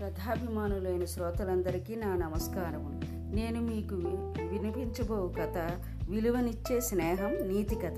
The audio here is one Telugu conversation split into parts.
కథాభిమానులైన శ్రోతలందరికీ నా నమస్కారము నేను మీకు వి- వినిపించబో కథ విలువనిచ్చే స్నేహం నీతి కథ.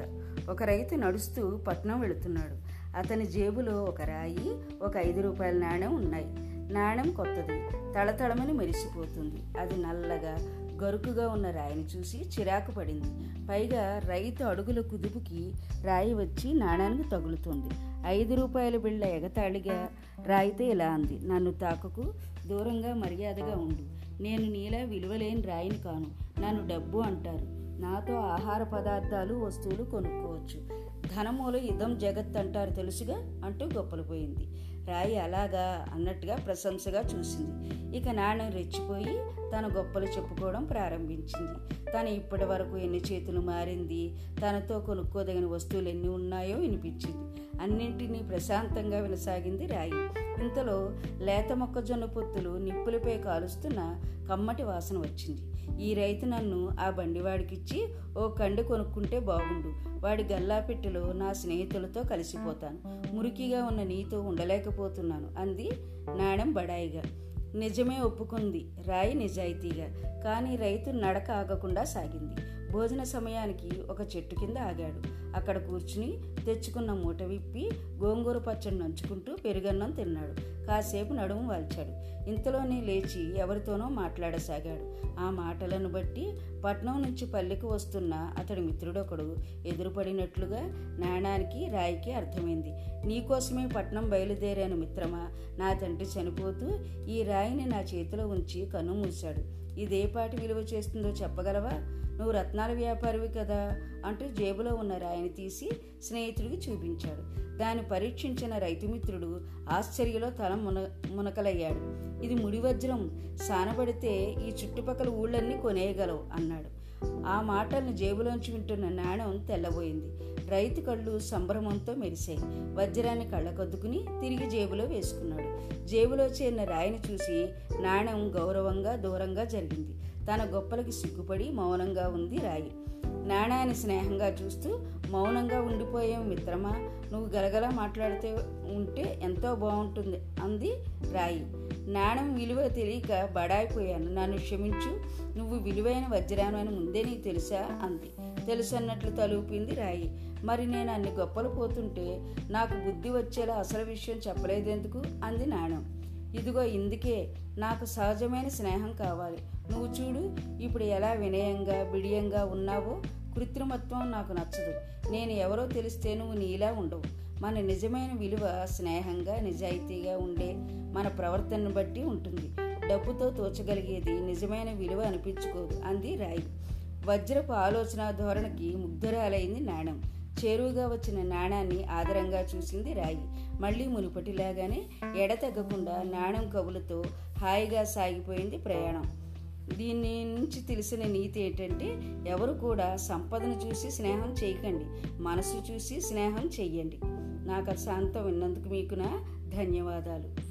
ఒక రైతు నడుస్తూ పట్నం వెళుతున్నాడు. అతని జేబులో ఒక రాయి ఒక ఐదు రూపాయల నాణెం ఉన్నాయి. నాణెం కొత్తది. తళతళమని మెరిసిపోతుంది. అది నల్లగా గరుకుగా ఉన్న రాయిని చూసి చిరాకు పడింది. పైగా రైతు అడుగుల కుదుపుకి రాయి వచ్చి నాణానికి తగులుతుంది. ఐదు రూపాయల బిళ్ళ ఎగతాళిగా రాయితే ఇలా అంది. నన్ను తాకకు దూరంగా మర్యాదగా ఉండు. నేను నీలా విలువలేని రాయిని కాను. నన్ను డబ్బు అంటారు. నాతో ఆహార పదార్థాలు వస్తువులు కొనుక్కోవచ్చు. ధనములు ఇదం జగత్ అంటారు తెలుసుగా అంటూ గొప్పలు పోయింది. రాయి అలాగా అన్నట్టుగా ప్రశంసగా చూసింది. ఇక నాణ్యం రెచ్చిపోయి తన గొప్పలు చెప్పుకోవడం ప్రారంభించింది. తను ఇప్పటి వరకు ఎన్ని చేతులు మారింది తనతో కొనుక్కోదగిన వస్తువులు ఎన్ని ఉన్నాయో వినిపించింది. అన్నింటినీ ప్రశాంతంగా వినసాగింది రాయి. ఇంతలో లేత మొక్కజొన్న పొత్తులు నిప్పులపై కాలుస్తున్న కమ్మటి వాసన వచ్చింది. ఈ రైతు నన్ను ఆ బండివాడికిచ్చి ఓ కండి కొనుక్కుంటే బాగుండు. వాడి గల్లాపెట్టెలో నా స్నేహితులతో కలిసిపోతాను. మురికిగా ఉన్న నీతో ఉండలేకపోతున్నాను అంది నాణెం బడాయిగా. నిజమే ఒప్పుకుంది. రాయి నిజాయితీగా. కానీ రైతు నడక ఆగకుండా సాగింది. భోజన సమయానికి ఒక చెట్టు కింద ఆగాడు. అక్కడ కూర్చుని తెచ్చుకున్న మూట విప్పి గోంగూర పచ్చడి నంచుకుంటూ పెరుగన్నం తిన్నాడు. కాసేపు నడుము వాల్చాడు. ఇంతలోనే లేచి ఎవరితోనో మాట్లాడసాగాడు. ఆ మాటలను బట్టి పట్నం నుంచి పల్లెకు వస్తున్న అతడి మిత్రుడొకడు ఎదురుపడినట్లుగా నాణానికి రాయికి అర్థమైంది. నీకోసమే పట్నం బయలుదేరాను మిత్రమా? నా తండ్రి చనిపోతూ ఈ రాయిని నా చేతిలో ఉంచి కన్ను మూశాడు. ఇదే పాటి విలువ చేస్తుందో చెప్పగలవా? నువ్వు రత్నాల వ్యాపారివి కదా అంటూ జేబులో ఉన్న రాయిని తీసి స్నేహితుడికి చూపించాడు. దాన్ని పరీక్షించిన రైతుమిత్రుడు ఆశ్చర్యలో తల మున మునకలయ్యాడు. ఇది ముడివజ్రం సానబడితే ఈ చుట్టుపక్కల ఊళ్ళన్నీ కొనేయగలవు అన్నాడు. ఆ మాటలను జేబులోంచి వింటున్న నాణం తెల్లబోయింది. రైతు కళ్ళు సంభ్రమంతో మెరిశాయి. వజ్రాన్ని కళ్ళకొద్దుకుని తిరిగి జేబులో వేసుకున్నాడు. జేబులో చేరిన రాయిని చూసి నాణం గౌరవంగా దూరంగా జరిగింది. తన గొప్పలకి సిగ్గుపడి మౌనంగా ఉంది రాయి. నాణాన్ని స్నేహంగా చూస్తూ మౌనంగా ఉండిపోయాం మిత్రమా? నువ్వు గలగల మాట్లాడితే ఉంటే ఎంతో బాగుంటుంది అంది రాయి. నాణం విలువ తెలియక బడాయిపోయాను. నన్ను క్షమించు. నువ్వు విలువైన వజ్రాను అని ముందే నీకు తెలుసా? అంది. తెలుసన్నట్లు తలుపింది రాయి. మరి నేను అన్ని గొప్పలు పోతుంటే నాకు బుద్ధి వచ్చేలా అసలు విషయం చెప్పలేదెందుకు? అంది నాణం. ఇదిగో ఇందుకే నాకు సహజమైన స్నేహం కావాలి. నువ్వు చూడు ఇప్పుడు ఎలా వినయంగా బిడియంగా ఉన్నావో. కృత్రిమత్వం నాకు నచ్చదు. నేను ఎవరో తెలిస్తే నువ్వు నీలా ఉండవు. మన నిజమైన విలువ స్నేహంగా నిజాయితీగా ఉండే మన ప్రవర్తనను బట్టి ఉంటుంది. డబ్బుతో తోచగలిగేది నిజమైన విలువ అనిపించుకోదు అంది రాయి. వజ్రపు ఆలోచన ధోరణికి ముగ్ధురాలైంది నాణం. చేరువుగా వచ్చిన నాణాన్ని ఆదరంగా చూసింది రాయి. మళ్ళీ మునుపటిలాగానే ఎడతెగకుండా నాణం కవులతో హాయిగా సాగిపోయింది ప్రయాణం. దీని నుంచి తెలిసిన నీతి ఏంటంటే ఎవరు కూడా సంపదను చూసి స్నేహం చేయకండి మనసు చూసి స్నేహం చెయ్యండి. నాకు ఆ శాంతం విన్నందుకు మీకు నా ధన్యవాదాలు.